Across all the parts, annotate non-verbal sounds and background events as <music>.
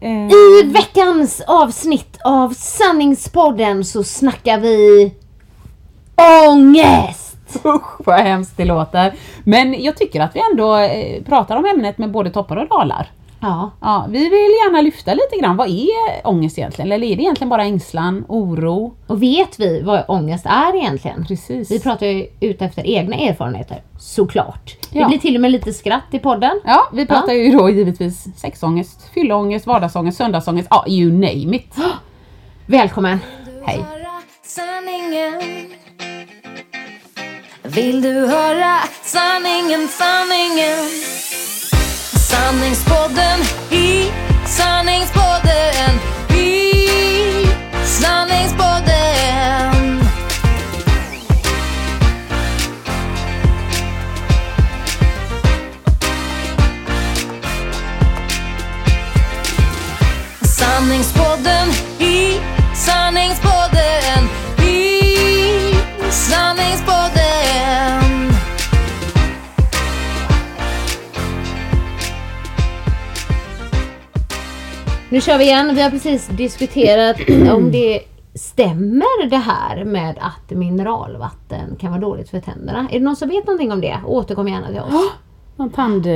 I veckans avsnitt av Sanningspodden så snackar vi ångest! Usch vad hemskt det låter. Men jag tycker att vi ändå eh, pratar om ämnet med både toppar och dalar. Ja, Ja, vi vill gärna lyfta lite grann. Vad är ångest egentligen? Eller är det egentligen bara ängslan, oro? och vet vi vad ångest är egentligen? Precis. Vi pratar ju ut efter egna erfarenheter, såklart. Det Ja. blir till och med lite skratt i podden. Ja, vi pratar ju då givetvis sexångest, fyllångest, vardagsångest, söndagsångest, ja you name it. <gasps> Välkommen! Hej. sanningen? Vill du höra sanningen, sanningen? Sanningspodden i sanningspodden i sanningspodden. Sanningspodden i sanningspodden i sanningspodden. Nu kör vi igen. Vi har precis diskuterat <clears throat> om det stämmer det här med att mineralvatten kan vara dåligt för tänderna. Är det någon som vet någonting om det? Återkom gärna till oss. Någon tand...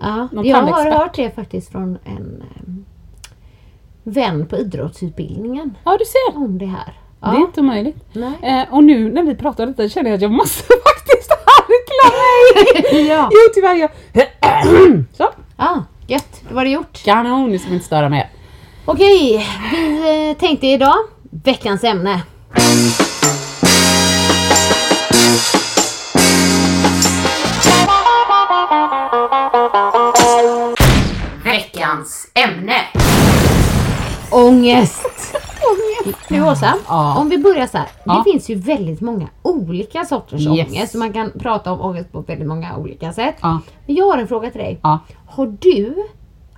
Ja, någon jag har hört det faktiskt från en em, vän på idrottsutbildningen Ja du ser, om det här. det är inte omöjligt. Nej. Eh, och nu när vi pratar detta känner jag att jag måste <laughs> faktiskt harkla mig! <laughs> Ja. Jo tyvärr, jag... <clears throat> Så, Ja, gött. Då var det gjort. kanon, nu ska vi inte störa mer. Okej, vi eh, tänkte idag veckans ämne. Veckans ämne. Ångest. Nu Åsa, Ja. om vi börjar så här. Ja. Det finns ju väldigt många olika sorters Yes. ångest. Så man kan prata om ångest på väldigt många olika sätt. Ja. Men jag har en fråga till dig. Ja. Har du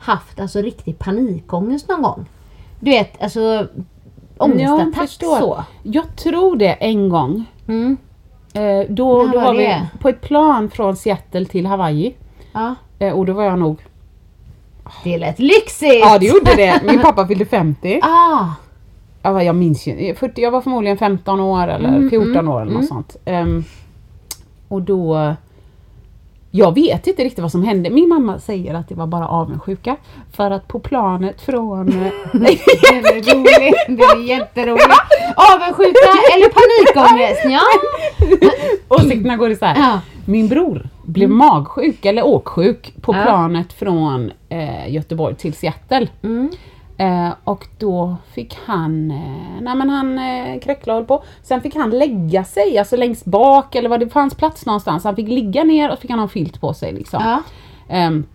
haft alltså riktig panikångest någon gång? Du vet, alltså Jag ångestattack förstår. så. Jag tror det en gång. Mm. Eh, då När då var var vi på ett plan från Seattle till Hawaii. Ja, Eh, och då var jag nog... det lät lyxigt! Ja det gjorde det. Min pappa fyllde 50. <laughs> Ah, Ja, jag minns ju. 40, jag var förmodligen 15 år eller Mm, 14 år eller något sånt. Ehm, och då... Jag vet inte riktigt vad som hände. Min mamma säger att det var bara avundsjuka. För att på planet från... eh, <laughs> den är rolig. Den är jätterolig. Avundsjuka eller panikångest? Ja. <laughs> Åsikterna går isär. Ja. Min bror blev magsjuk eller åksjuk på Ja. planet från eh, Göteborg till Seattle. Mm. Eh, och då fick han, eh, nej men han eh, kräckla och på. Sen fick han lägga sig, alltså längst bak eller var det fanns plats någonstans. Han fick ligga ner och så fick han ha en filt på sig liksom. ja. Ehm,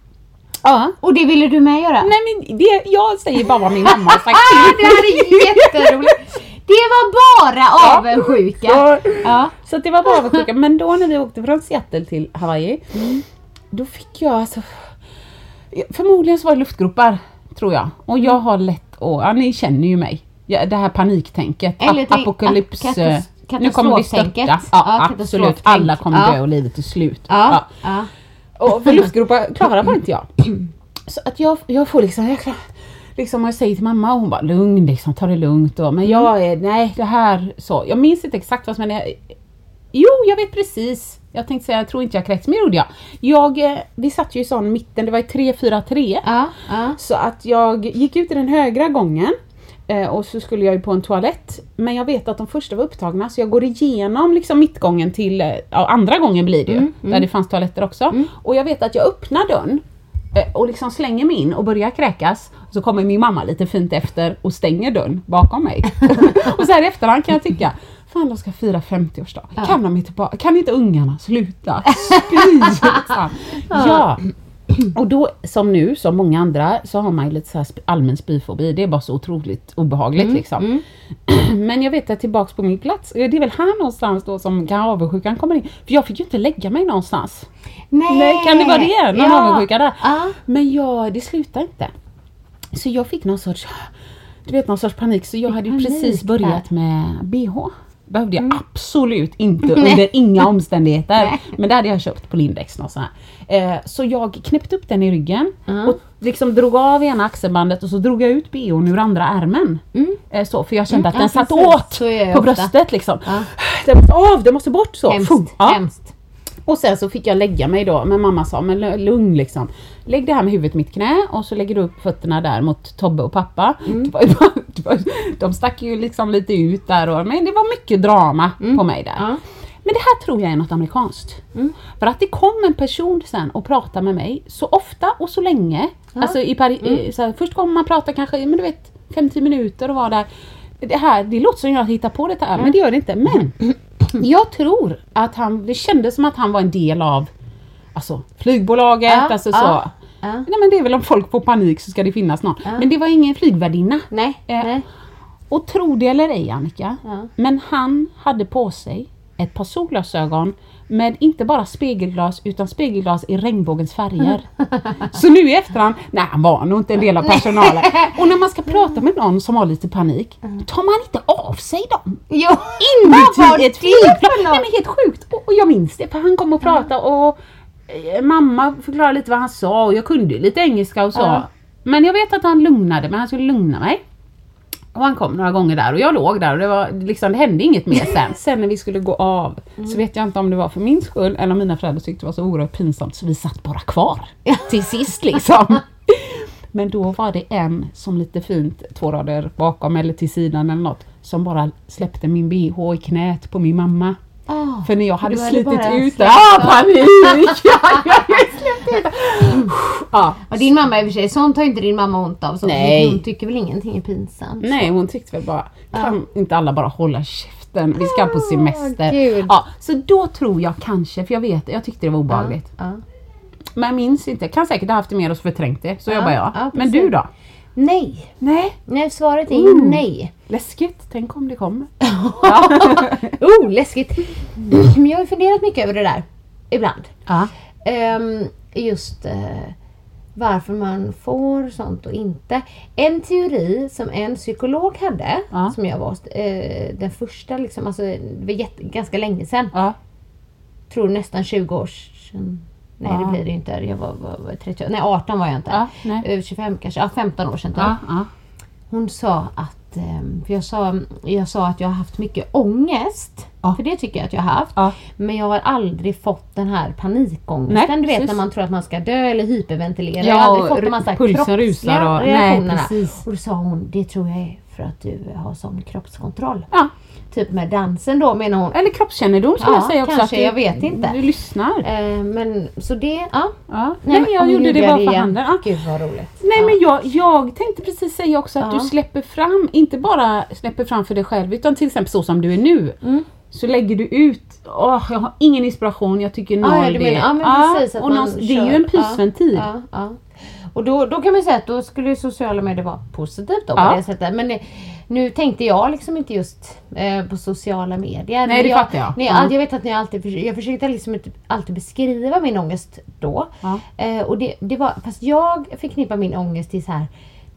ja. Och det ville du med göra? Nej men det, jag säger bara vad min mamma har sagt till <laughs> det här är jätteroligt. Det var bara avundsjuka. Ja. Ja. Så att det var bara avundsjuka. Men då när vi åkte från Seattle till Hawaii, då fick jag alltså... Förmodligen så var det luftgropar, tror jag. Och jag har lätt att... Ja, ni känner ju mig. Ja, det här paniktänket, Eller ap- apokalyps... ap- eh, katas- nu kommer vi störta. Ja, Ja, absolut. Alla kommer Ja. dö och livet är slut. Ja. ja. Och för luftgropar klarar man inte jag. <clears throat> Så att jag, jag får liksom, jag, liksom jag säger till mamma och hon bara lugn liksom, ta det lugnt. Och, men jag är, nej det här så. Jag minns inte exakt vad som hände. Jo, jag vet precis Jag tänkte säga, jag tror inte jag kräktes, men det gjorde jag. jag. eh, Vi satt ju i sån mitten, det var i 3-4-3. Ja, ja. Så att jag gick ut i den högra gången eh, och så skulle jag ju på en toalett. Men jag vet att de första var upptagna så jag går igenom liksom mittgången till, eh, ja, andra gången blir det ju, Mm, där det fanns toaletter också. Och jag vet att jag öppnar dörren och liksom slänger mig in och börjar kräkas. Så kommer min mamma lite fint efter och stänger dörren bakom mig. <laughs> och så här i efterhand kan jag tycka Fan de ska fira 50-årsdag. Kan de inte bara, kan inte ungarna sluta spy? <laughs> liksom? ja. Och då som nu, som många andra, så har man ju lite så här allmän spyfobi. Det är bara så otroligt obehagligt liksom. <clears throat> Men jag vet att tillbaks på min plats, det är väl här någonstans då som kan avundsjukan kommer in. För jag fick ju inte lägga mig någonstans. Nej. Nej, kan det vara det? Någon avundsjuka där? Ja. Men jag, det slutade inte. Så jag fick någon sorts, du vet någon sorts panik. Så jag hade ju precis börjat med BH. Behövde jag absolut inte <laughs> under inga omständigheter. Men det hade jag köpt på Lindex. någon sån här. Eh, så jag knäppte upp den i ryggen och liksom drog av ena axelbandet och så drog jag ut BHn ur andra ärmen. Eh, så, för jag kände att ja, den satt precis. åt på ofta. bröstet liksom. Ja. Den av, den måste bort så. Hemskt. Ja. hemskt. Och sen så fick jag lägga mig då, men mamma sa men lu- lugn liksom. Lägg det här med huvudet i mitt knä och så lägger du upp fötterna där mot Tobbe och pappa. Det det var, de stack ju liksom lite ut där och, men det var mycket drama på mig där. Ja. Men det här tror jag är något amerikanskt. För att det kom en person sen och pratade med mig så ofta och så länge. Alltså i Paris, så här, först kommer man prata kanske, men du vet 50 minuter och vara där. Det här, det låter som jag hittar på detta, men det gör det inte. Men <clears throat> jag tror att han, det kändes som att han var en del av alltså, flygbolaget, Ja, alltså så. ja. Nej men det är väl om folk får panik så ska det finnas någon. Ja. Men det var ingen flygvärdinna. Nej, Eh, nej. Och tro det eller ej Annika, men han hade på sig ett par solglasögon med inte bara spegelglas utan spegelglas i regnbågens färger. Så nu i efterhand, nej han var nog inte en del av personalen. Och när man ska prata med någon som har lite panik, tar man inte av sig dem Jo. inuti ett flygplan. Nej men helt sjukt. Och, och jag minns det för han kom och pratade och eh, mamma förklarade lite vad han sa och jag kunde lite engelska och så. Men jag vet att han lugnade mig, han skulle lugna mig. Och han kom några gånger där och jag låg där och det, var, liksom, det hände inget mer <laughs> sen. Sen när vi skulle gå av så vet jag inte om det var för min skull eller om mina föräldrar tyckte det var så oerhört pinsamt så vi satt bara kvar till sist liksom. <laughs> Men då var det en som lite fint, två rader bakom eller till sidan eller något, som bara släppte min bh i knät på min mamma. Ah, För när jag hade slitit ut det, ah, <laughs> panik! Ja, jag släppt ut. <laughs> Och din mamma i och för sig, sånt har inte din mamma ont av. Så Nej. Hon tycker väl ingenting är pinsamt. Nej, hon tyckte väl bara, kan inte alla bara hålla käften? Vi ska på semester. Gud. Ja, så då tror jag kanske, för jag vet, jag tyckte det var obehagligt. Men jag minns inte, kan säkert ha haft det mer och så förträngt det. Så jobbar jag. ja, Men du då? Nej. Nej, Nej, svaret är Ooh. nej. läskigt. Tänk om det kommer. <laughs> Oh, läskigt. Men jag har funderat mycket över det där. Ibland. Ja. Ehm, just eh, varför man får sånt och inte. En teori som en psykolog hade, Ja. som jag var eh, den första, liksom, alltså, det var jätte, ganska länge sedan. Ja. Tror nästan 20 år sedan. Nej det blir det inte. Jag var, var, var 30, nej 18 var jag inte. Eh, 25 kanske, ja 15 år sedan. ja. Hon sa att, ehm, för jag sa, jag sa att jag har haft mycket ångest. För det tycker jag att jag har haft. Men jag har aldrig fått den här panikångesten. Nej, du vet precis. när man tror att man ska dö eller hyperventilera. Ja, jag har aldrig fått de här pulsen rusar och- nej, precis. och då sa hon, det tror jag är för att du har sån kroppskontroll. ja. Typ med dansen då menar hon. Eller kroppskännedom skulle Ja, jag säga också. kanske, att du, jag vet inte. Du lyssnar. Eh, men så det, ja. Ja. Nej, men jag gjorde det bara för handen. Ja. Gud vad roligt. Nej ja. men jag, jag tänkte precis säga också att du släpper fram, inte bara släpper fram för dig själv utan till exempel så som du är nu. Mm. Så lägger du ut, åh jag har ingen inspiration, jag tycker noll Ja, ja, det. menar, ja men precis. Att och någonstans- det är ju en pysventil. Och då, då kan man säga att då skulle sociala medier vara positivt då på det sättet. Men nu tänkte jag liksom inte just eh, på sociala medier. Men det jag, fattar jag. Nej, Ja. all- Jag vet att ni alltid, jag försökte liksom inte alltid beskriva min ångest då. Ja. Eh, och det, det var, fast jag förknippar min ångest till så här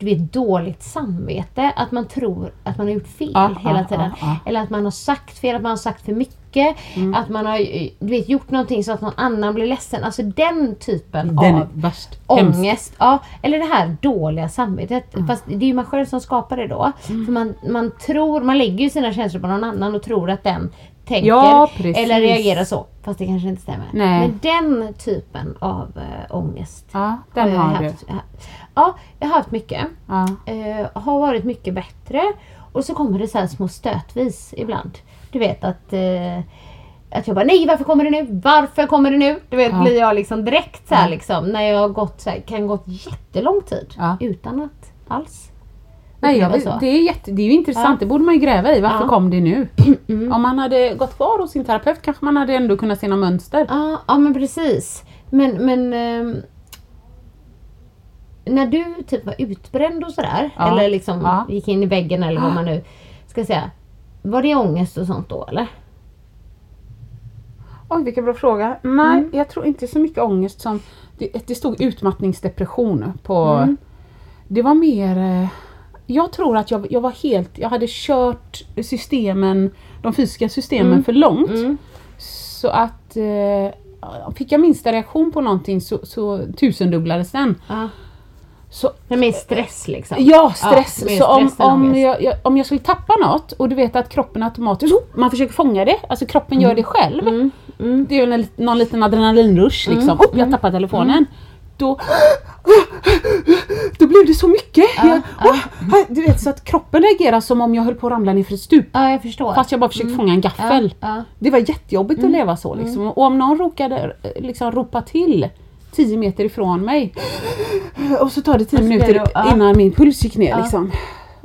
du vet dåligt samvete, att man tror att man har gjort fel Ja, hela tiden. ja, ja. Eller att man har sagt fel, att man har sagt för mycket. Mm. Att man har eh, du vet, gjort någonting så att någon annan blir ledsen. Alltså den typen Den av är värst. Hemskt. ångest. Ja, eller det här dåliga samvetet. Mm. Fast det är ju man själv som skapar det då. För man, man tror, man lägger ju sina känslor på någon annan och tror att den tänker Ja, eller reagerar så. Fast det kanske inte stämmer. Nej. Men den typen av äh, ångest Ja, den jag har du. haft. Ja, jag har haft mycket. Ja. Eh, har varit mycket bättre. Och så kommer det så små stötvis ibland. Du vet att eh, att jag bara nej varför kommer det nu? Varför kommer det nu? Du vet Ja. blir jag liksom direkt så här liksom när jag har gått så här, kan gått jättelång tid Ja. utan att alls Nej, jag vet, det, är jätte, det är ju intressant, Ja. det borde man ju gräva i. Varför Ja. kom det nu? Om man hade gått kvar hos sin terapeut kanske man hade ändå kunnat se något mönster. Ja, ja men precis. Men, men ehm, när du typ var utbränd och sådär, Ja, eller liksom gick in i väggen eller vad man nu ska säga. Var det ångest och sånt då eller? Oj, vilken bra fråga. Nej, Mm. jag tror inte så mycket ångest som... Det, det stod utmattningsdepression på... Mm. Det var mer... Jag tror att jag, jag var helt... Jag hade kört systemen, de fysiska systemen Mm. för långt. Mm. Så att... Eh, fick jag minsta reaktion på någonting så, så tusendubblades den. Ja. Så Men med stress liksom? Ja, stress. mer så om, om, jag, jag, om jag skulle tappa något och du vet att kroppen automatiskt, oh, man försöker fånga det, alltså kroppen gör det själv. Mm. Mm. Det är ju någon liten adrenalinrush liksom. Oh, jag tappar telefonen. Då, då blev det så mycket. jag, oh, Du vet så att kroppen reagerar som om jag höll på att ramla ner för ett stup. Ja, jag förstår. Fast jag bara försökte fånga en gaffel. ja, ja. Det var jättejobbigt att leva så liksom. Och om någon råkade liksom ropa till 10 meter ifrån mig och så tar det 10 Och så blir minuter ja. innan min puls gick ner Ja. liksom.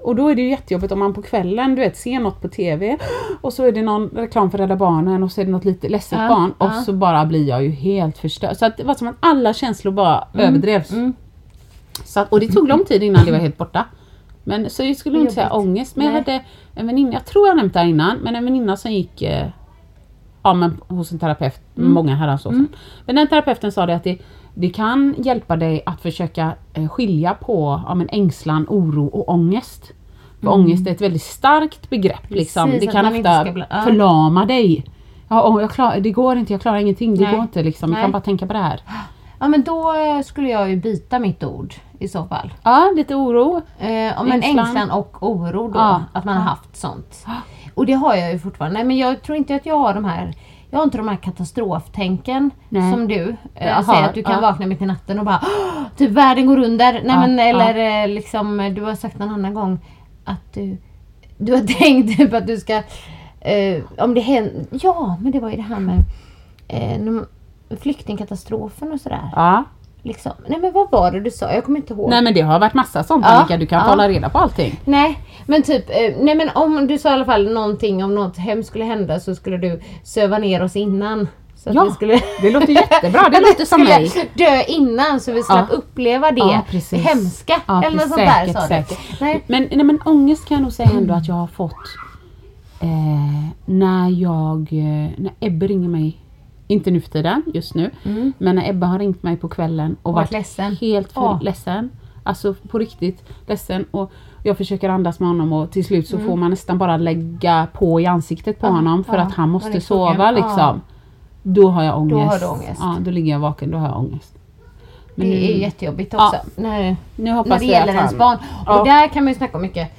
Och då är det ju jättejobbigt om man på kvällen du vet, ser något på TV och så är det någon reklam för Rädda Barnen och så är det något lite ledset Ja, barn och ja. så bara blir jag ju helt förstörd. Så att det var som att alla känslor bara överdrevs. mm. Så att, och det tog lång tid innan det var helt borta. Men så jag skulle inte säga ångest. Men jag Nej. hade en väninna, jag tror jag nämnt det här innan, men en väninna som gick eh, ja, men hos en terapeut Mm. många herrans år sedan. Men den terapeuten sa det att det, det kan hjälpa dig att försöka eh, skilja på ja, men ängslan, oro och ångest. För ångest är ett väldigt starkt begrepp. Liksom. Mm. Precis, Det kan ofta bli- ja. förlama dig. Ja, jag klar, det går inte, jag klarar ingenting, det Nej. går inte liksom. Jag Nej. kan bara tänka på det här. Ja men då eh, skulle jag ju byta mitt ord i så fall. Ja, lite oro. Eh, om en Ängslan. ängslan och oro då. Ja. Att man har haft sånt. Och det har jag ju fortfarande. Nej men jag tror inte att jag har de här jag har inte de här katastroftänken Nej. som du. Eh, har, att du kan ja. vakna mitt i natten och bara "Åh, typ världen går under. Nej Ja, men ja. eller eh, liksom du har sagt någon annan gång att du du har <laughs> tänkt typ att du ska eh, om det händer. Ja men det var ju det här med eh, flyktingkatastrofen och sådär. Ja. Liksom. Nej men vad var det du sa? Jag kommer inte ihåg. Nej men det har varit massa sånt Ja, Annika, du kan ja. hålla reda på allting. Nej, men typ, eh, nej men om du sa i alla fall någonting om något hemskt skulle hända så skulle du söva ner oss innan. Så att Ja, vi skulle, det låter jättebra, det <laughs> låter som mig. dö innan så vi slapp Ja. uppleva det Ja, precis. hemska. Ja, eller något sånt där Säkert. Nej. Men, nej, men ångest kan jag nog säga ändå att jag har fått eh, när jag, eh, när Ebbe ringer mig, inte nu för tiden, just nu, Mm. men när Ebbe har ringt mig på kvällen och Varit varit ledsen. helt för Ja. ledsen. Alltså på riktigt ledsen och jag försöker andas med honom och till slut så får man nästan bara lägga på i ansiktet på Mm. Ja, honom för ja, att han måste sova liksom. Ja. Då har jag ångest. har du ångest. Ja, då ligger jag vaken, då har jag ångest. Men Det är nu, jättejobbigt Ja. också. När, nu hoppas när det gäller ens han- barn. Ja. Och där kan man ju snacka om mycket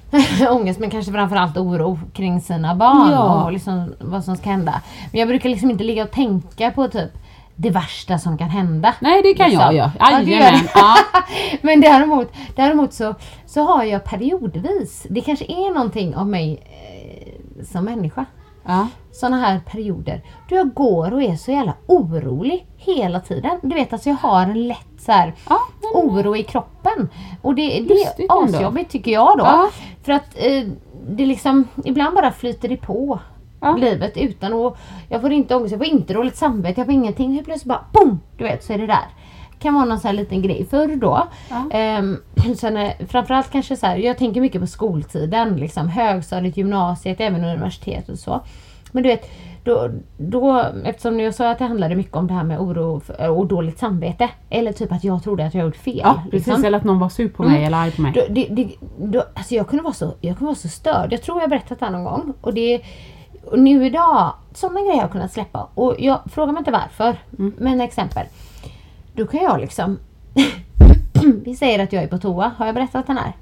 <laughs> ångest men kanske framförallt oro kring sina barn Ja. och liksom vad som ska hända. Men jag brukar liksom inte ligga och tänka på typ det värsta som kan hända. Nej det kan jag Liksom. göra. Ja, det. Ja. <laughs> Men däremot, däremot så, så har jag periodvis, det kanske är någonting av mig eh, som människa. Ja. Såna här perioder då jag går och är så jävla orolig hela tiden. Du vet alltså jag har en lätt så här, Ja, men- oro i kroppen. Och det, det Lustigt är asjobbigt tycker jag då. Ja. För att eh, det liksom, ibland bara flyter det på. Ja. Livet utan att, jag får inte ångest, jag får inte dåligt samvete, jag får ingenting. Helt plötsligt bara boom! Du vet så är det där. Kan vara någon sån här liten grej. Förr då, Ja. ehm, <clears throat> sen, eh, framförallt kanske så här, jag tänker mycket på skoltiden. Liksom, högstadiet, gymnasiet, även universitet och så. Men du vet, då, då, eftersom jag sa att det handlade mycket om det här med oro f- och dåligt samvete. Eller typ att jag trodde att jag gjort fel. ja precis, liksom. eller att någon var sur på mig Mm. eller arg på mig. Då, det, det, då, alltså jag, kunde vara så, jag kunde vara så störd. Jag tror jag berättat det här någon gång. Och, det, och nu idag, sådana grejer har jag kunnat släppa. Och jag frågar mig inte varför. Mm. Men exempel. Då kan jag liksom... <clears throat> Vi säger att jag är på toa. Har jag berättat den här?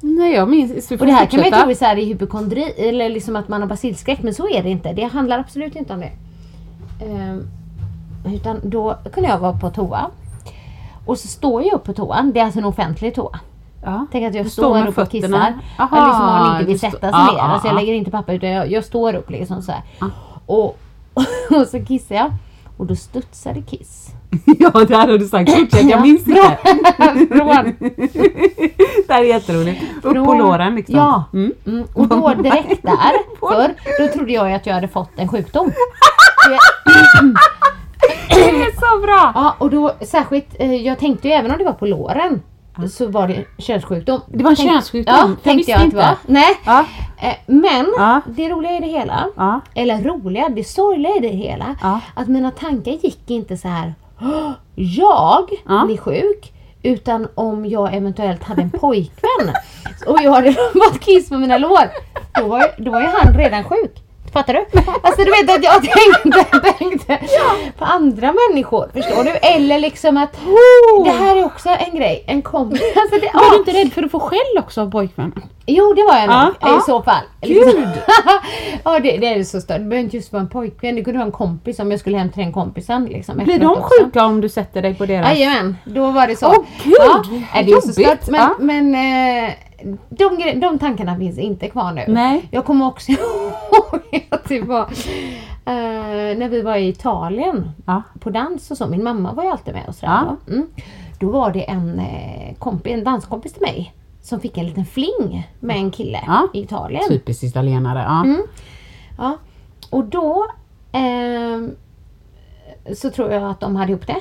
Nej jag minns, Och det här kan man ju tro är så här i hypokondri eller liksom att man har basilskräck men så är det inte. Det handlar absolut inte om det. Ehm, utan då kunde jag vara på toa. Och så står jag upp på toan. Det är alltså en offentlig toa. Ja. Tänk att jag Du står, med upp och kissar. Aha, Eller liksom man inte vill sätta står- sig ner. ja, Alltså jag ja. lägger inte papper utan jag, jag står upp liksom så här. Och, <laughs> och så kissar jag. Och då studsade kiss. <laughs> ja det här har du sagt, fortsätt jag minns det. Från <laughs> det här är jätteroligt. Upp på Från- låren liksom. Ja. Mm. Mm, och då direkt där, <laughs> för då trodde jag att jag hade fått en sjukdom. Det är så bra! ja, och då särskilt, eh, jag tänkte ju även om det var på låren så var det könssjukdom. Det var en Tänk- könssjukdom? Ja, Jag tänkte jag att inte. det var. Nej. Ja. Eh, Men Ja. det roliga i det hela, eller roliga, det sorgliga i det hela, att mina tankar gick inte så här. "Åh, jag Ja. blir sjuk. Utan om jag eventuellt hade en pojkvän och jag hade fått kiss på mina lår. Då var, ju- då var ju han redan sjuk. Fattar du? Alltså du vet att jag tänkte, <laughs> tänkte på andra människor. Förstår du? Eller liksom att det här är också en grej. En kompis. <laughs> Alltså det, Var ja. du inte rädd för att få skäll också av pojkvännen? Jo det var jag nog ja. i så fall. Liksom. <laughs> ja det, det är så stört. Det behöver inte just vara en pojkvän. Det kunde vara en kompis om jag skulle hem till den kompisen. Liksom, Blir de också. sjuka om du sätter dig på deras... Jajamän, då var det så. Åh, gud, ja, är det är så jobbigt. stört. Men, men eh, de, de tankarna finns inte kvar nu. Nej. Jag kommer också <laughs> ihåg att det var eh, när vi var i Italien Ja. på dans och så. Min mamma var ju alltid med sådär. Ja. va? Mm. Då var det en, eh, kompis, en danskompis till mig som fick en liten fling med en kille Ja. i Italien. Typiskt italienare. Ja. Mm. Ja. Och då ehm, så tror jag att de hade ihop det.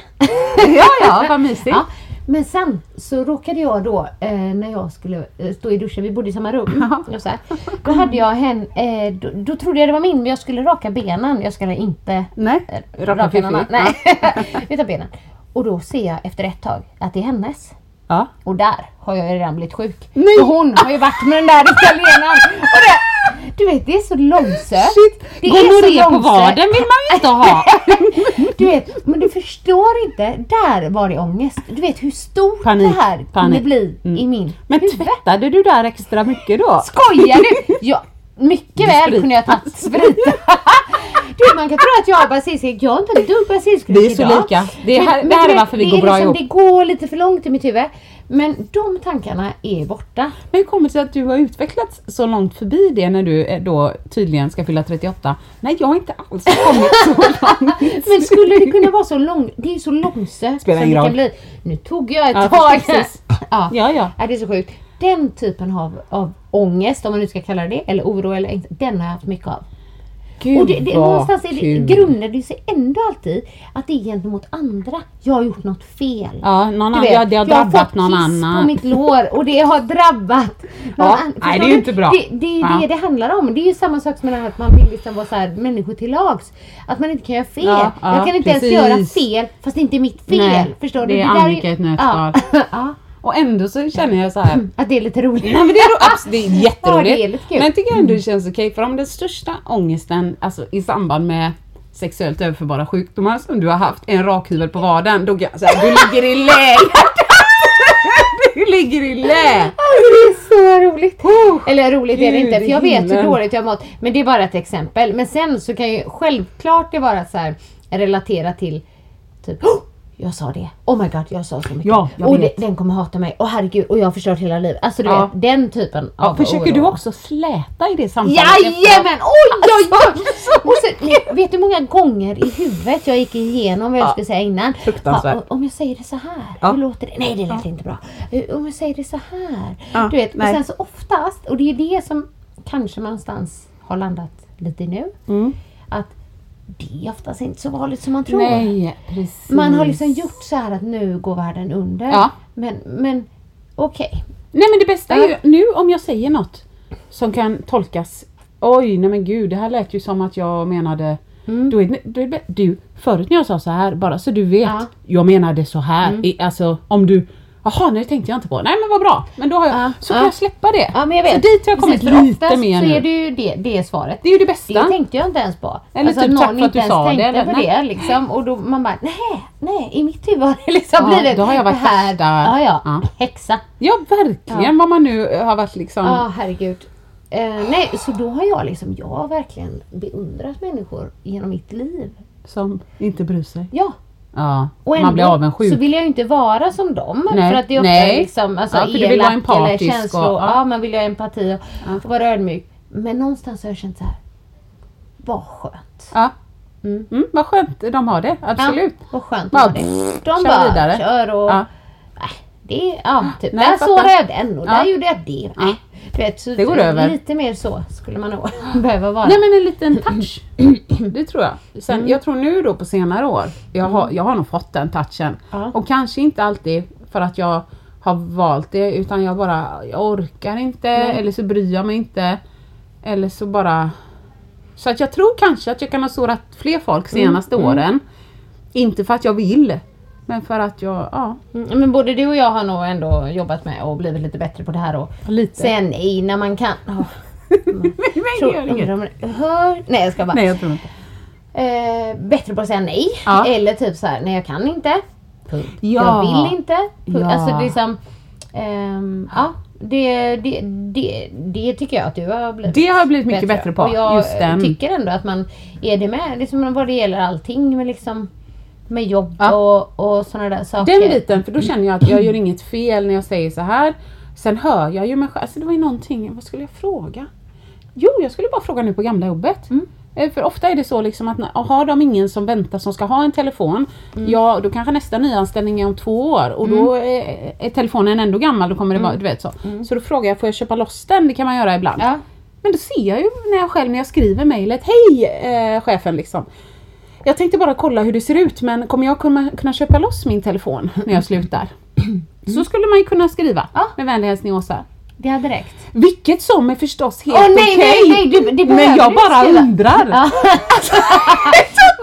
ja, ja, vad mysigt. <laughs> Ja, men sen så råkade jag då eh, när jag skulle eh, stå i duschen, vi bodde i samma rum. Och så här, då hade jag hen, eh, då, då trodde jag det var min men jag skulle raka benen. Jag skulle inte Nej, eh, raka raka fiffi. annan. Nej, <laughs> utan benen. Och då ser jag efter ett tag att det är hennes. Ja. Och där har jag redan blivit sjuk. Nej. Så hon har ju varit med den där italienaren. Och det, du vet det är så långsökt. Shit, Det är gonorré så på vaden vill man ju inte ha. <laughs> Du vet, men du förstår inte. Där var det ångest. Du vet hur stort Panik, det här kunde panik. bli Mm. i min Men huvud. tvättade du där extra mycket då? Skojar du? <laughs> Ja, mycket väl kunde jag tagit sprit. <laughs> Du, man kan tro att jag har basilskräck. Jag har inte ett dugg basilskräck Vi är så idag. lika. Det är här- men det här är varför vi går bra liksom, ihop. Det går lite för långt i mitt huvud. Men de tankarna är borta. Men hur kommer det sig att du har utvecklats så långt förbi det när du eh, då tydligen ska fylla 38? Nej, jag har inte alls <laughs> kommit så långt. Men skulle det kunna vara så långt? Det är ju så långsökt Spelar ingen roll. Nu tog jag ett Ja, tag. precis. Ja. Ja, ja. Ja, det är så sjukt. Den typen av, av ångest, om man nu ska kalla det eller oro eller ängslan, den har jag haft mycket av. Gud och det, det, någonstans är det, grundar det sig ändå alltid att det är gentemot andra. Jag har gjort något fel. Ja, någon annan, vet, ja, det har jag har drabbat fått någon annan. på mitt lår och det har drabbat Ja, nej, det är ju inte bra. Det, det är Ja. det det handlar om. Det är ju samma sak som det här att man vill liksom vara så här, människor till lags. Att man inte kan göra fel. Ja, ja, jag kan inte precis. ens göra fel fast det inte är mitt fel. Nej, Förstår du? det är Annika i ett nötskal. <laughs> Och ändå så känner jag så här. <clears throat> Att det är lite roligt. Nej men det är, ro- abs- det är jätteroligt. <laughs> Ja, det är lite kul. Mm. Men jag tycker ändå det känns okej för om den största ångesten alltså, i samband med sexuellt överförbara sjukdomar som du har haft, en rakhyvel på vaden, då kan jag säga du ligger i lä! <laughs> du ligger i lä! Det är så roligt! Eller roligt är det Gud inte, för jag vet hur dåligt jag har mått. Men det är bara ett exempel. Men sen så kan ju självklart det vara så här relaterat till typ "Oh, jag sa det. Oh my god, jag sa så mycket. Ja, och det, den kommer hata mig. Och herregud, och jag har förstört hela livet. Alltså du Ja. vet, den typen Ja, av försöker du oro. också släta i det samtalet? Jajamän! Oj, oj, oj! Alltså, <laughs> Och så, vet du hur många gånger i huvudet jag gick igenom vad jag Ja. skulle säga innan? Fruktansvärt. Om jag säger det så här, Ja. hur låter det? Nej, det lät inte bra. Om jag säger det så här. Du vet, och nej. sen så oftast, och det är det som kanske någonstans har landat lite nu, Mm. att det är oftast inte så vanligt som man tror. Nej, precis. Man har liksom gjort så här att nu går världen under. Ja. Men, men okej. Nej men det bästa är ju nu om jag säger något som kan tolkas Oj, nej men gud, det här lät ju som att jag menade Mm. är, är det, du, förut när jag sa så här, bara så du vet, Ja. jag menade så här. Mm. Alltså om du Jaha, nu tänkte jag inte på. Nej men vad bra. Men då har jag, Ja, så ja. kan jag släppa det. Ja men jag vet. Så dit har jag kommit Precis, lite mer så nu. är det ju det, det svaret. Det är ju det bästa. Det tänkte jag inte ens på. Eller alltså, typ, någon tack för att du sa det, eller? på Nej. det liksom. Och då man bara, nej, nej, i mitt huvud har det liksom Ja, blivit då har jag varit här. Ja, ja, ja. häxa. Ja verkligen vad man nu har varit liksom. Ja, herregud. Eh, nej, så då har jag liksom, jag har verkligen beundrat människor genom mitt liv. Som inte bryr sig. Ja. Ja, Och ändå man blir avundsjuk. så vill jag ju inte vara som dem. Nej, För att det är ofta nej. liksom alltså, Ja, för du vill vara elak eller känslor. och- ja. ja. man vill ju ha empati och, och vara ödmjuk. Men någonstans har jag känt så här. Vad skönt. Ja. Mm. vad skönt de har det, absolut. Ja, vad skönt Bara, var det. De kör bara vidare. kör och... Nej, det, ja, typ. Nej, där sårade jag den och Ja. där gjorde jag det. Du vet, så Det går över. Lite mer så skulle man nog behöva vara. Nej men en liten touch. <clears throat> Det tror jag. Sen, Jag tror nu då på senare år, jag har, jag har nog fått den touchen. Ja. Och kanske inte alltid för att jag har valt det utan jag bara, jag orkar inte eller så bryr jag mig inte. Eller så bara... Så att jag tror kanske att jag kan ha sårat fler folk senaste åren. Inte för att jag vill. Men för att jag, ja, Mm, Men både du och jag har nog ändå jobbat med och blivit lite bättre på det här och lite. säga nej när man kan. Oh, <laughs> Men tror, det- hör, nej jag ska bara. Nej jag tror inte. Eh, bättre på att säga nej. Ja. Eller typ så här, nej jag kan inte. Punkt. Ja. Jag vill inte. Punkt. Ja. Alltså liksom, ehm, ja. Det, det, det, det tycker jag att du har blivit Det har jag blivit mycket bättre på. Och jag den. tycker ändå att man är det med. Liksom vad det gäller allting med liksom med jobb Ja. och, och sådana där saker. Den biten, för då känner jag att jag gör <clears throat> inget fel när jag säger så här. Sen hör jag ju mig själv, alltså det var ju någonting, vad skulle jag fråga? Jo, jag skulle bara fråga nu på gamla jobbet. Mm. Eh, För ofta är det så liksom att har de ingen som väntar som ska ha en telefon, Mm. ja då kanske nästa nyanställning är om två år och då är, är telefonen ändå gammal, då kommer det vara, du vet så. Så då frågar jag, får jag köpa loss den? Det kan man göra ibland. Mm. Ja. Men då ser jag ju när jag själv när jag skriver mejlet, hej eh, chefen liksom. Jag tänkte bara kolla hur det ser ut men kommer jag kunna, kunna köpa loss min telefon när jag slutar? Så skulle man ju kunna skriva Ja. med vänlig hälsning Åsa. Det hade räckt. Vilket som är förstås helt Åh, okej. behöver men jag bara skriva. undrar. Ja. <laughs>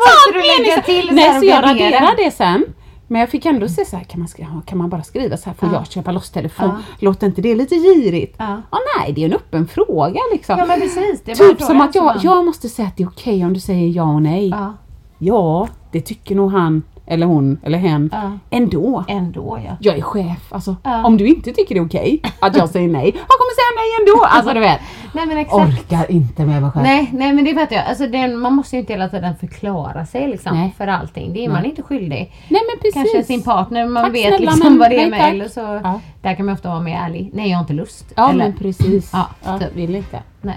Måste du lägga till så Nej så jag raderar det sen. Men jag fick ändå se så här, kan man, skriva, kan man bara skriva så här, får Ja. jag köpa loss telefon? Ja. Låter inte det lite girigt? Ja. nej, det är en öppen fråga liksom. Ja men precis. Typ som att jag, jag måste säga att det är okej om du säger ja och nej. Ja. Ja, det tycker nog han eller hon eller hen Ja. ändå. ändå ja. Jag är chef, alltså Ja. om du inte tycker det är okej att jag säger nej, jag kommer säga nej ändå. Alltså du vet. Nej men exakt. Orkar inte med mig själv. Nej, nej men det fattar jag. Alltså, den, man måste ju inte hela tiden förklara sig liksom, Nej. för allting. Det är man inte skyldig. Nej men precis. Kanske sin partner, man Tack vet snälla, liksom men vad det är nej, med. tack. Eller så, Ja. Där kan man ofta vara mer ärlig. Nej jag har inte lust. Ja eller, men precis. Ja, Ja, typ. Vill inte. nej.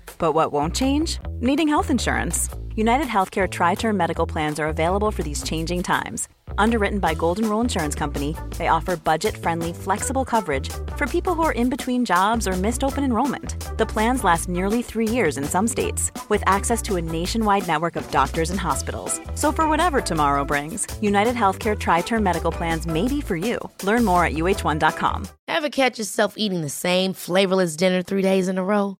But what won't change? Needing health insurance. United Healthcare Tri Term Medical Plans are available for these changing times. Underwritten by Golden Rule Insurance Company, they offer budget friendly, flexible coverage for people who are in between jobs or missed open enrollment. The plans last nearly three years in some states, with access to a nationwide network of doctors and hospitals. So, for whatever tomorrow brings, United Healthcare Tri Term Medical Plans may be for you. Learn more at uh1.com. Ever catch yourself eating the same flavorless dinner three days in a row?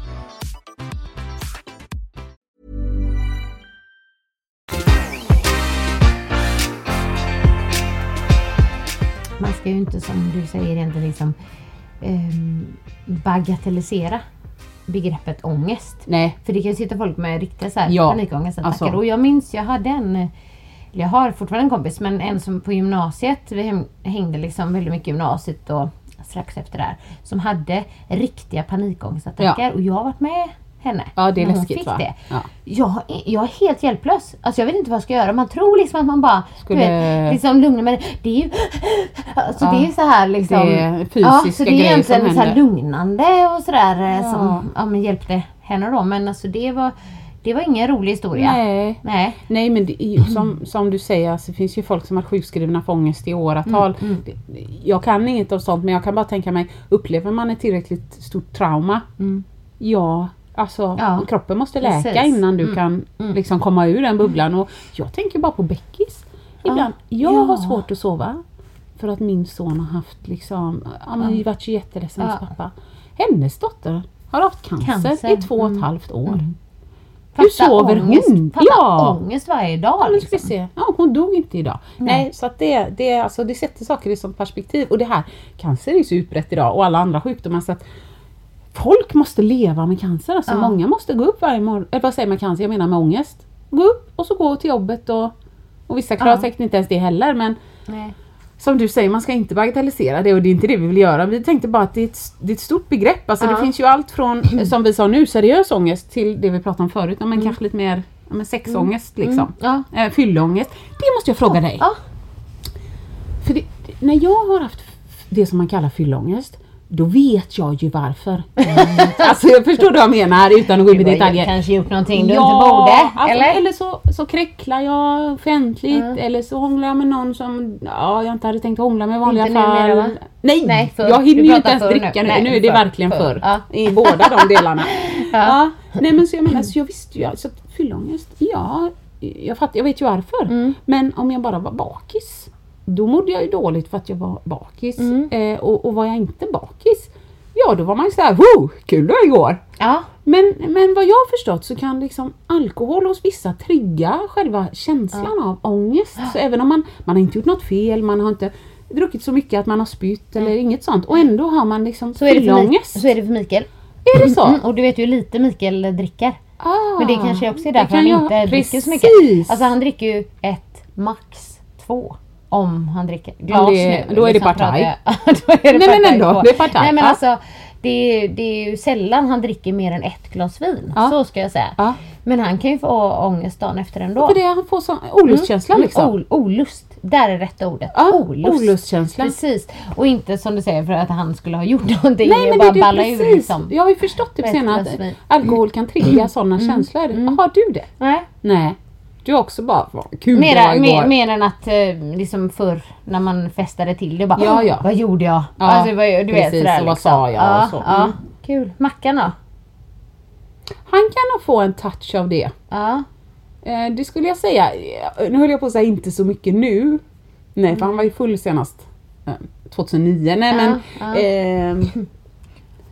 Man ska ju inte som du säger egentligen liksom um, bagatellisera begreppet ångest. Nej. För det kan ju sitta folk med riktiga så här Ja, panikångestattacker. alltså. Och jag minns, jag hade en, jag har fortfarande en kompis, men en som på gymnasiet, vi häng- hängde liksom väldigt mycket gymnasiet och strax efter där, som hade riktiga panikångestattacker Ja. och jag har varit med henne. Ja, det är läskigt, va? Det. Ja. Jag, jag är helt hjälplös. Alltså jag vet inte vad jag ska göra. Man tror liksom att man bara Skulle- vet, liksom lugna men det är ju alltså Ja, det är så här liksom. det är fysiska ja, så det är grejer som så här händer. lugnande och sådär eh, Ja. som ja, men hjälpte henne då. Men alltså det var, det var ingen rolig historia. Nej. Nej. Nej men det som, som du säger, alltså, det finns ju folk som har sjukskrivna för ångest i åratal. Mm, Det- Jag kan inget av sånt men jag kan bara tänka mig, upplever man ett tillräckligt stort trauma, ja alltså Mm. Ja, kroppen måste läka precis. innan du Mm, kan liksom komma ur den bubblan. Och jag tänker bara på Beckis. Ibland, jag Ja. har svårt att sova för att min son har haft liksom, ja men Ja. varit så jätteledsen Ja. pappa. Hennes dotter har haft cancer, Cancer. i två och ett Mm. halvt år. Fatta sover ångest, hon? Fatta Ja. ångest varje dag. Ja, liksom. se. Ja, hon dog inte idag. Nej, Nej. så att det, det, alltså, det sätter saker i sånt perspektiv. Och det här, cancer är ju så utbrett idag och alla andra sjukdomar så att folk måste leva med cancer. Alltså Ja. många måste gå upp varje morgon, eller vad säger man cancer, jag menar med ångest. Gå upp och så gå till jobbet och, och vissa klarar Ja. säkert inte ens det heller men Nej. som du säger, man ska inte bagatellisera det och det är inte det vi vill göra. Vi tänkte bara att det är ett, det är ett stort begrepp. Alltså Ja. det finns ju allt från, <clears throat> som vi sa nu, seriös ångest till det vi pratade om förut, men kanske lite mer men sexångest liksom. Ja. Eh, Fylleångest. Det måste jag fråga dig. För det, när jag har haft det som man kallar fylleångest, då vet jag ju varför. alltså jag förstår vad jag menar utan att gå in i Du detaljer. kanske gjort någonting du Ja, inte borde. alltså, eller? eller så, så kräcklar jag offentligt Ja. eller så hånglar jag med någon som ja, jag inte hade tänkt hångla med i vanliga Inte fall. numera, va? Nej, Nej, jag hinner Du ju inte ens dricka nu. Nej, nu är det förr, verkligen förr. förr. Ja. I båda de delarna. <laughs> Ja. ja. Nej men så jag menar, så jag visste ju alltså fyllångest, ja, jag, fattar, jag vet ju varför. Mm. Men om jag bara var bakis, då mådde jag ju dåligt för att jag var bakis. Mm. Eh, och, och var jag inte bakis, ja då var man ju såhär, wow, kul det var igår. Ja. Men, men vad jag har förstått så kan liksom alkohol hos vissa trigga själva känslan av ångest. Så även om man, man har inte gjort något fel, man har inte druckit så mycket att man har spytt eller inget sånt och ändå har man liksom Så är, det för fylleångest. så är det för Mikael. Är det så? Mm, och du vet ju lite Mikael dricker. Ah, Men det kanske också är därför kan han jag- inte dricker så mycket. Alltså han dricker ju ett, max två. Om han dricker glas det- nu. då är det liksom, partaj. <laughs> Nej, men ändå, det är partaj. Nej men alltså det det är ju sällan han dricker mer än ett glas vin. Ja. Så ska jag säga. Ja. Men han kan ju få ångest dagen efter ändå. För det han får sån olustkänsla Mm, liksom. ol- olust. Där är rätta ordet. Ja, olust. olustkänsla. Precis. Och inte som du säger för att han skulle ha gjort <laughs> någonting Nej och men bara det balla det ur precis. liksom. Jag har ju förstått det Ett senare att alkohol kan trigga sådana Mm. känslor. Har du det? Nej. Nej. Du också bara, vad kul det var Mera, igår. mer, mer än att eh, liksom förr när man festade till det bara Ja, ja. Vad gjorde jag? Ja, alltså, vad, du vet, precis, sådär, och vad liksom. sa jag ja, och så. Ja, Mm. Kul. Mackan då? Han kan nog få en touch av det. Ja. Eh, det skulle jag säga. Eh, Nu höll jag på att säga inte så mycket nu. Nej, för han var ju full senast. Eh, 2009. Nej men. <laughs>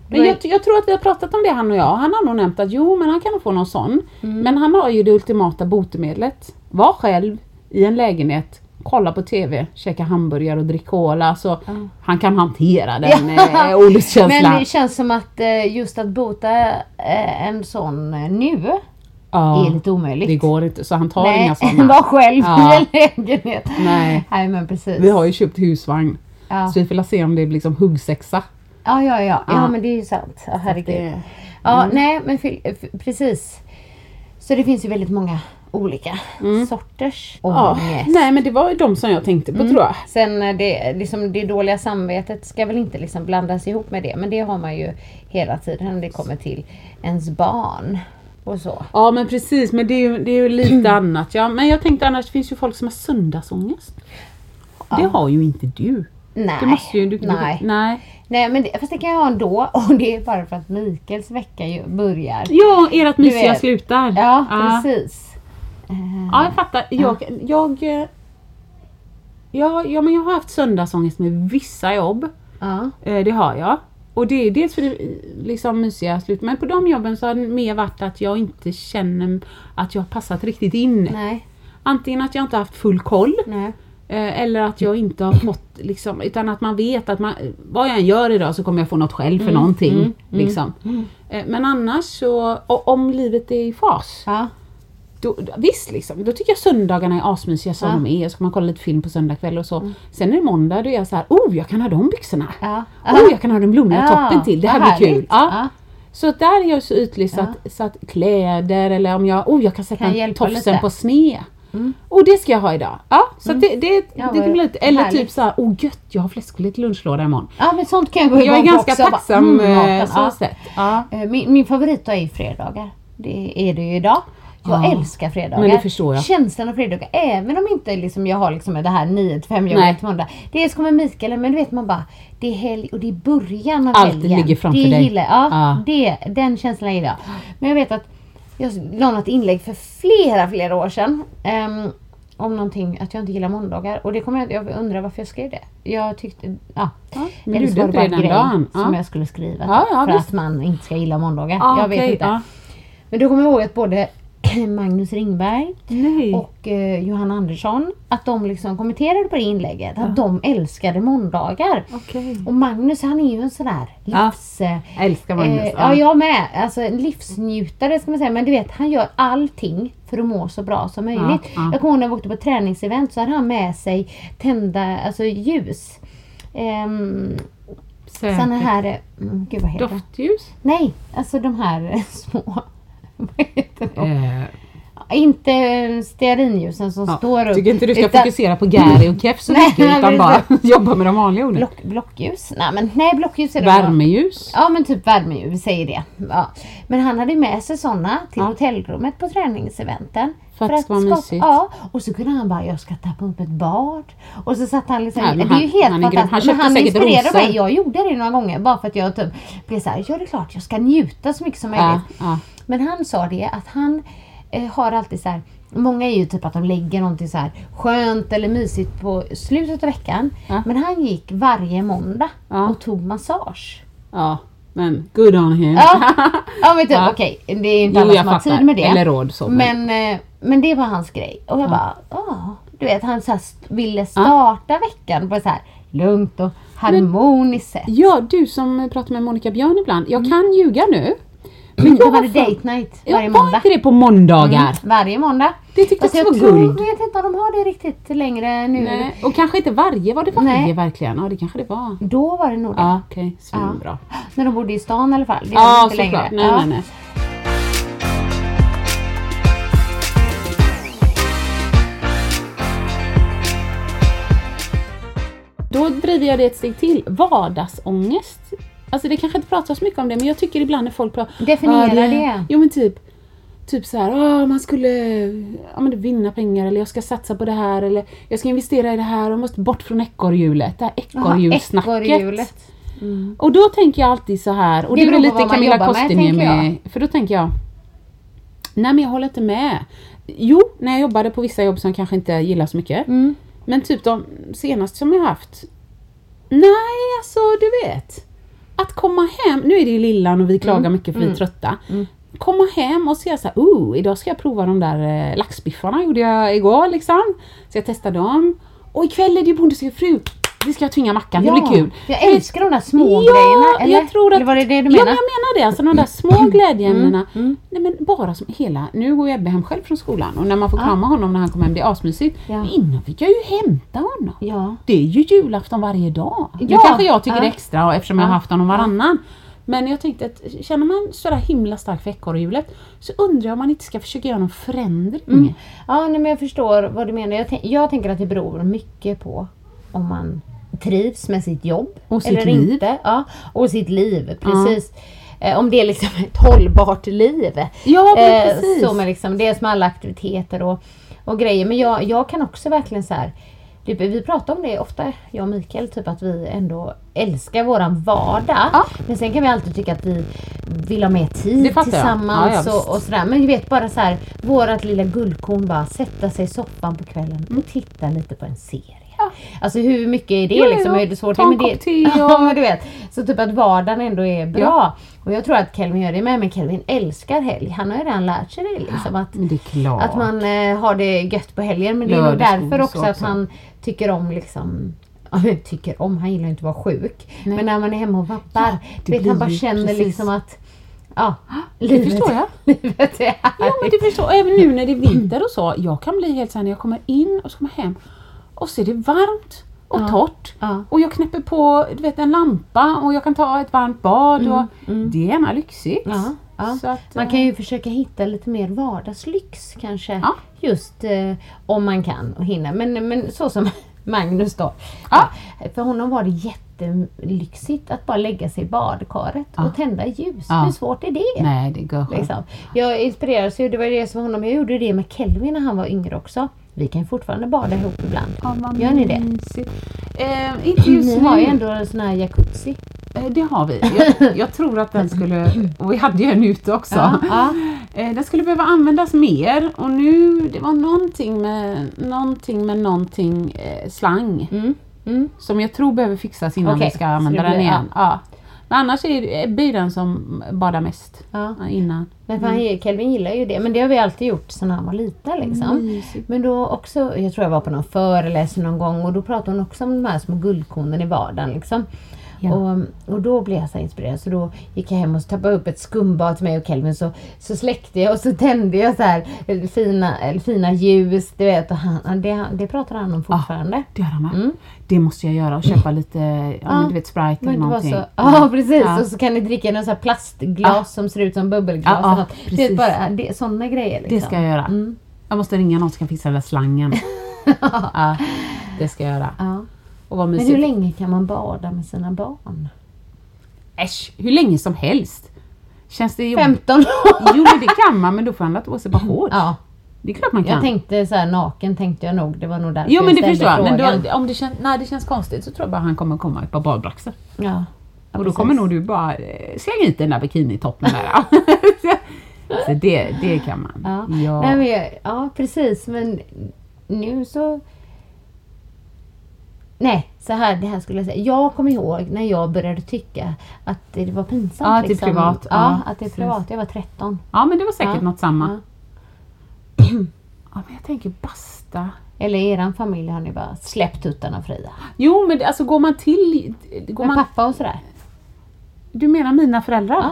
ja. men jag, jag tror att vi har pratat om det han och jag. Han har nog nämnt att jo men han kan nog få någon sån. Mm. Men han har ju det ultimata botemedlet. Var själv i en lägenhet. Kolla på TV, käka hamburgare och dricka cola. Så han kan hantera den <laughs> eh, olustkänslan. Men det känns som att eh, just att bota eh, en sån nu ja, är lite omöjligt. det går inte. Så han tar Nej, inga sådana. <laughs> var själv Ja. i en lägenhet. Nej. Nej men precis. Vi har ju köpt husvagn. ja. Så vi får se om det blir liksom huggsexa. Ja, ja, ja. Ja Ja. men det är ju sant. Ja, herregud. Det- Ja, nej men precis. Så det finns ju väldigt många olika sorters Mm. Ja, ångest. nej men det var ju de som jag tänkte på tror jag. Sen eh, det, liksom, det dåliga samvetet ska väl inte liksom blandas ihop med det. Men det har man ju hela tiden när det kommer till ens barn. Och så. Ja men precis, men det är ju, det är ju lite <clears throat> annat. Ja, men jag tänkte annars finns ju folk som har söndagsångest. Det har ju inte du. Nej. Det måste ju, du, du, nej. nej. nej men det, fast det kan jag ha ändå. <laughs> Och det är bara för att Mikaels vecka ju börjar. Ja, ert Du mysiga slutar. Ja, ja. precis. Eh, Ja, jag fattar. Jag, jag, eh, ja, ja, men jag har haft söndagsångest med vissa jobb. ja. Eh, Det har jag. Och det är dels för det liksom mysiga slut. Men på de jobben så har det mer varit att jag inte känner att jag har passat riktigt in. Nej. Antingen att jag inte haft full koll. Nej. Eh, Eller att jag inte har fått liksom, utan att man vet att man, vad jag än gör idag så kommer jag få något själv för någonting. mm, liksom. Eh, Men annars så, om livet är i fas, Ja. då, visst liksom, då tycker jag söndagarna är asmysiga som Ja. Mm. de är. Så kan man kolla lite film på söndag kväll och så. Sen är det måndag, då är jag så här, oh jag kan ha de byxorna. Ja. Oh jag kan ha den blommiga toppen till, det här blir kul. härligt. Ja. Ja. Så där är jag så ytlig så, att, så att kläder eller om jag, oh jag kan sätta Kan tofsen lite. Mm. på sned. Och det ska jag ha idag. Ja, så att det, det, Ja, det lite, eller härligt. typ så här, oh gött jag har fläskfilé till lunchlåda imorgon. Ja men sånt kan jag gå Jag är igång ganska också. Bara, tacksam mm, eh, så ja. sett. Ja. Eh, Min, min favorit är ju fredagar. Det är det ju idag. Jag Ja. älskar fredagar. Men det förstår jag. Känslan av fredagar, även om inte liksom jag har liksom det här 9 till 5 Nej. jobbet måndag. Dels kommer Mikael, men du vet man bara, det är helg och det är början av Allt helgen. ligger framför det dig. Gillar, ja, Ja. Det, den känslan gillar jag. Men jag vet att jag la något inlägg för flera, flera år sedan. ehm, om någonting, att jag inte gillar måndagar. Och det kommer jag, jag undrar varför jag skrev det. Jag tyckte, ja. Ja, men Eller så var det bara en grej dagen. Ja. som jag skulle skriva. Ja, ja, för visst. att man inte ska gilla måndagar. Ja, jag vet okej, inte. ja. Men då kommer jag ihåg att både <clears throat> Magnus Ringberg Nej. och eh, Johanna Andersson, att de liksom kommenterade på det inlägget. Att de älskade måndagar. Okej. Och Magnus han är ju en sådär Ja. livs... eh, Jag älskar Magnus. Eh, ja, jag med. Alltså en livsnjutare ska man säga. Men du vet, han gör allting för att må så bra som möjligt. Ja, ja. Jag kommer ihåg när jag åkte på träningsevent så hade han med sig tända alltså ljus. Säkert. såna här... eh, Mm, gud vad heter? Doftljus? Nej, alltså de här eh, <laughs> små... De? Eh, Inte eh, stearinljusen som ja. står upp. Tycker inte du ska utan fokusera på Gary och keff så <laughs> mycket utan bara <laughs> jobba med de vanliga orden. Block, blockljus? Nej, men, nej blockljus är det bra. Värmeljus? Ja men typ värmeljus, vi säger det. Ja. Men han hade med sig sådana till Ja. hotellrummet på träningseventen. För att det ska vara skapa- mysigt. Ja, och så kunde han bara, jag ska tappa upp ett bad. Och så satt han liksom, men det är ju helt han grym. Han fantastiskt. köpte han säkert inspirerade rosor. mig, jag gjorde det några gånger bara för att jag typ blev såhär, ja det är klart jag ska njuta så mycket som möjligt. Ja, ja. Men han sa det att han eh, har alltid så här. Många är ju typ att de lägger någonting så här skönt eller mysigt på slutet av veckan. Ja. Men han gick varje måndag och tog massage. ja, men good on him. Ja, <laughs> ja men typ Ja. okej, det är inte Jo, alla som har tid med det. Eller råd så, men- Men, eh, men det var hans grej. Och jag bara, ja. Du vet han så ville starta veckan på så här lugnt och harmoniskt sätt. Ja, du som pratar med Monica Björn ibland. Jag kan ljuga nu. Men jag då var det date night Ja, varje var måndag. inte det på måndagar? Mm, varje måndag. Det tyckte Fast jag jag var tror, guld. jag vet inte om de har det riktigt längre nu. Nej, och kanske inte varje, var det varje Nej. verkligen? Ja det kanske det var. Då var det nog det. Ja okej, svinbra. När de bodde i stan i alla fall. Det är Ja inte längre. nej Ja. nej nej. Då driver jag det ett steg till. Vardagsångest. Alltså det kanske inte pratas så mycket om det men jag tycker ibland när folk pratar... Definiera det. Jo men typ Typ så här, "Åh, man skulle ja, men vinna pengar eller jag ska satsa på det här eller jag ska investera i det här och måste bort från ekorrhjulet. Det här ekorrhjulssnacket. ekorrhjulet. Och då tänker jag alltid så här, och Det det, är lite Camilla jag. för då tänker jag Nej men jag håller inte med. Jo, när jag jobbade på vissa jobb som jag kanske inte gillar så mycket. Mm. Men typ de senaste som jag haft Nej alltså du vet. Att komma hem, nu är det ju lillan och vi klagar Mm. mycket för vi är trötta. Komma hem och säga såhär, oh idag ska jag prova de där eh, laxbiffarna gjorde jag igår liksom. Så jag testar dem. Och ikväll är det ju Bonde fru. Det ska tvinga Mackan, det blir kul. Jag älskar de där små ja, grejerna. Eller? jag tror att, eller var det det du Ja, menar? men jag menar det. Alltså de där små glädjeämnena. mm. Nej men bara som hela, nu går Ebbe hem själv från skolan och när man får krama honom när han kommer hem, det är asmysigt. Ja. Men innan fick jag ju hämta honom. Ja. Det är ju julafton varje dag. Nu Ja, kanske jag tycker ja. det är extra eftersom jag har Ja. haft honom varannan. Men jag tänkte att känner man sådär himla starkt för ekorrhjulet så undrar jag om man inte ska försöka göra någon förändring. Mm. Ja, nej, men jag förstår vad du menar. Jag, jag tänker att det beror mycket på om man trivs med sitt jobb. Och sitt eller liv. inte. Ja, och sitt liv, precis. Eh, om det är liksom ett hållbart liv. Ja, Eh, precis. så med liksom, dels med alla aktiviteter och, och grejer. Men jag, jag kan också verkligen så här. Typ, vi pratar om det ofta, jag och Mikael, typ att vi ändå älskar våran vardag. Ja. Men sen kan vi alltid tycka att vi vill ha mer tid tillsammans Ja, ja, och, och sådär. Men vi vet bara så här, vårat lilla guldkorn bara sätta sig i soffan på kvällen och titta lite på en serie. Alltså hur mycket är det Jo, liksom? jo. Är det svårt? Ta en det, kopp te <laughs> Ja och- men du vet. Så typ att vardagen ändå är bra. Ja. Och jag tror att Kelvin gör det med. Men Kelvin älskar helg. Han har ju redan lärt sig det liksom. Att, det att man eh, har det gött på helgen. Men det är nog därför också, att också. han tycker om liksom Ja, tycker om, han gillar inte att vara sjuk. Nej. Men när man är hemma och vappar, Ja, det vet han bara känner precis. liksom att Ja, <gasps> Det förstår jag. <laughs> Livet är Jo men du förstår, även nu när det är vinter och så. Jag kan bli helt såhär när jag kommer in och så kommer hem och så är det varmt och Ja. torrt. Ja. Och jag knäpper på du vet, en lampa och jag kan ta ett varmt bad. och Det är gärna lyxigt. Mm, Ja, att, Man eh, kan ju försöka hitta lite mer vardagslyx kanske. Just eh, om man kan och hinner. Men, men så som <laughs> Magnus då. För honom var det jättelyxigt att bara lägga sig i badkaret och tända ljus. Hur svårt är det? Nej det går Liksom. Jag inspireras ju, det var det som honom, jag gjorde det med Kelvin när han var yngre också. Vi kan fortfarande bada ihop ibland. Ja, Gör ni det? Eh, inte just Ni har ju ändå en sån här jacuzzi. Eh, Det har vi. Jag, jag tror att den skulle, och vi hade ju en ute också. Ja, ja. Eh, Den skulle behöva användas mer och nu, det var någonting med någonting med någonting eh, slang Mm. Mm. som jag tror behöver fixas innan Okej, vi ska använda den igen. Ja. Men annars är är bilen som badar mest Ja. ja, innan. Men för han, Kelvin gillar ju det, men det har vi alltid gjort sedan han var liten. Liksom. Mysigt. Men då också, jag tror jag var på någon föreläsning någon gång och då pratade hon också om de här små guldkornen i vardagen. Liksom. Ja. Och, och då blev jag så inspirerad så då gick jag hem och tappade upp ett skumbad till mig och Kelvin så, så släckte jag och så tände jag så här eh, fina, eller fina ljus. Du vet, och han, det, det pratar han om fortfarande. Det gör de med. Mm. Det måste jag göra och köpa lite, ja, du vet Sprite eller någonting. så, ja precis, Ja. och så kan ni dricka någon här plastglas Ja. som ser ut som bubbelglas. Ja, ja, något. det är bara det, sådana grejer. Liksom. Det ska jag göra. Mm. Jag måste ringa någon som kan fixa den där slangen. <laughs> ja, det ska jag göra. Ja. Och vad Men hur länge kan man bada med sina barn? Äsch, hur länge som helst. Känns det jobbigt? 15 år! Jo det kan man men då får han på sig bara <laughs> hårt. Ja, Det är klart man kan. jag tänkte så här naken tänkte jag nog. Det var nog därför jo men det jag förstår jag. Men då, om det känns, när det känns konstigt så tror jag bara han kommer komma i ett par badbyxor. Ja. Och då precis. kommer nog du bara eh, slänga hit den där bikinitoppen där. <laughs> så det, det kan man. Ja. Ja. Nej, men, ja, precis. Men nu så... Nej, så här, det här skulle jag säga. Jag kommer ihåg när jag började tycka att det var pinsamt. Ja, att det är privat. Ja, Ja, att det är precis. privat. Jag var 13. ja men det var säkert Ja. något samma. Ja. Men jag tänker basta. Eller i eran familj har ni bara släppt tuttarna fria. Jo men alltså går man till... Går Med man, pappa och sådär. du menar mina föräldrar? Ja.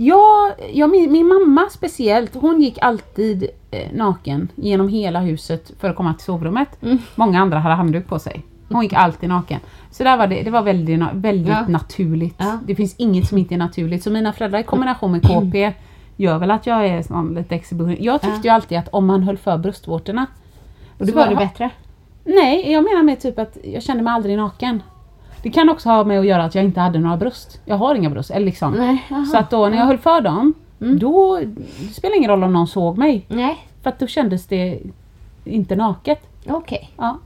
Ja, ja min, min mamma speciellt, hon gick alltid eh, naken genom hela huset för att komma till sovrummet. Mm. Många andra hade handduk på sig. Hon gick alltid naken. Så där var det, det var väldigt, väldigt Ja. naturligt. Ja. Det finns inget som inte är naturligt. Så mina föräldrar i kombination med <clears throat> KP gör väl att jag är sån lite exhibition. Jag tyckte ju alltid att om man höll för bröstvårtorna. och Så var det bättre. Nej, jag menar med typ att jag kände mig aldrig naken. Det kan också ha med att göra att jag inte hade några bröst. Jag har inga bröst. Eller liksom. Nej. Så att då när jag höll för dem, Mm. då det spelar ingen roll om någon såg mig. Nej, För att då kändes det inte naket. okej. Ja.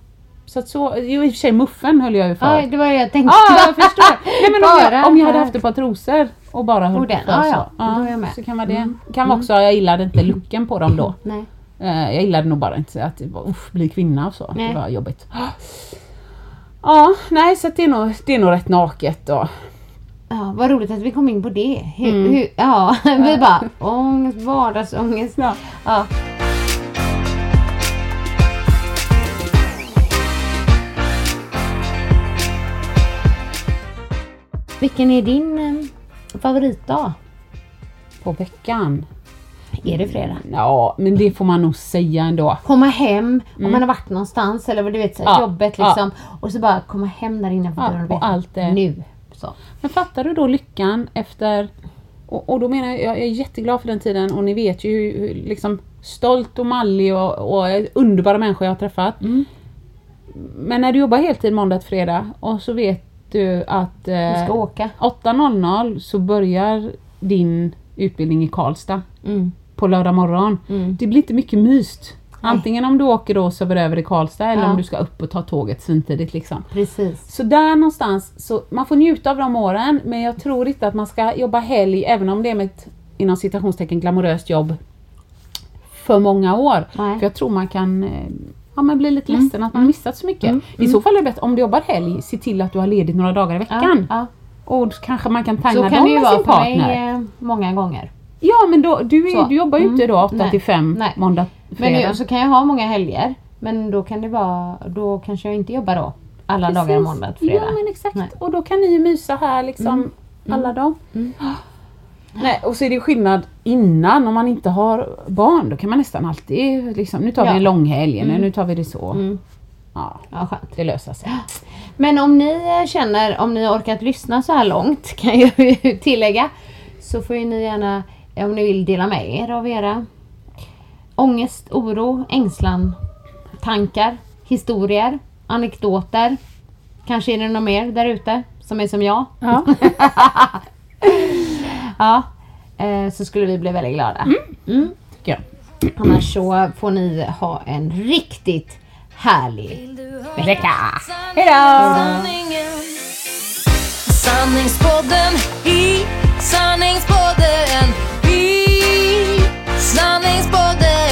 Så att så, jo, i och för sig muffen höll jag ju för. Ja, det var det jag tänkte. Ja, jag förstår. Nej, men om, jag, <laughs> om jag hade haft ett par trosor och bara höll Och den, för ja, så. ja, då är jag med. Så kan vara det. Mm. Kan vara också, jag gillade inte looken på dem då. <clears throat> Nej. Eh, Jag gillade nog bara inte att det var, uff, bli kvinna och så. Nej. Det var jobbigt. <gasps> Ja, nej så det är nog, det är nog rätt naket då. Ja, vad roligt att vi kom in på det. Hur, Mm. hur, ja, <laughs> vi bara <laughs> ångest, vardagsångest. Ja. Ja. Vilken är din eh, favoritdag? På veckan. Är det fredag? Ja, men det får man nog säga ändå. Komma hem, om man har varit någonstans eller vad du vet, så Mm. Ja, jobbet ja. liksom. Och så bara komma hem där innanför Ja, dörren och vet, allt det- Nu. Så. Men fattar du då lyckan efter... Och, och då menar jag, jag är jätteglad för den tiden och ni vet ju hur, hur liksom stolt och mallig och, och underbara människor jag har träffat. Mm. Men när du jobbar heltid måndag till fredag och så vet du att eh, ska åka. 8.00 så börjar din utbildning i Karlstad Mm. på lördag morgon. Mm. Det blir inte mycket myst. Antingen om du åker då och sover över i Karlstad eller Ja. om du ska upp och ta tåget svintidigt liksom. Precis. Så där någonstans, så man får njuta av de åren men jag tror inte att man ska jobba helg även om det är med ett inom citationstecken glamoröst jobb för många år. Nej. För jag tror man kan eh, ja, men bli lite ledsen att man missat så mycket. Mm. I så fall är det bättre om du jobbar helg, se till att du har ledigt några dagar i veckan. Ja, Och då kanske man kan tajma Så kan dem det ju med vara sin för partner. mig eh, många gånger. Ja men då, du, är, du jobbar ju inte då 8 Nej. till 5 Nej. måndag, Men fredag. nu, så kan jag ha många helger. Men då kan det vara, då kanske jag inte jobbar då. Alla dagar måndag till fredag. Ja men exakt. Nej. Och då kan ni ju mysa här liksom alla dagar. Nej, och så är det skillnad innan om man inte har barn. Då kan man nästan alltid liksom, nu tar vi Ja. en långhelg, nu nu tar vi det så. Ja, Ja, skönt. det löser sig. Men om ni eh, känner, om ni har orkat lyssna så här långt <laughs> kan jag ju tillägga. Så får ju ni gärna, eh, om ni vill dela med er av era ångest, oro, ängslan, tankar, historier, anekdoter. Kanske är det något mer där ute som är som jag. Ja. <laughs> Ja, eh, så skulle vi bli väldigt glada. tycker jag. Annars så får ni ha en riktigt härlig vecka. Hejdå! Sanningspodden i sanningspodden i sanningspodden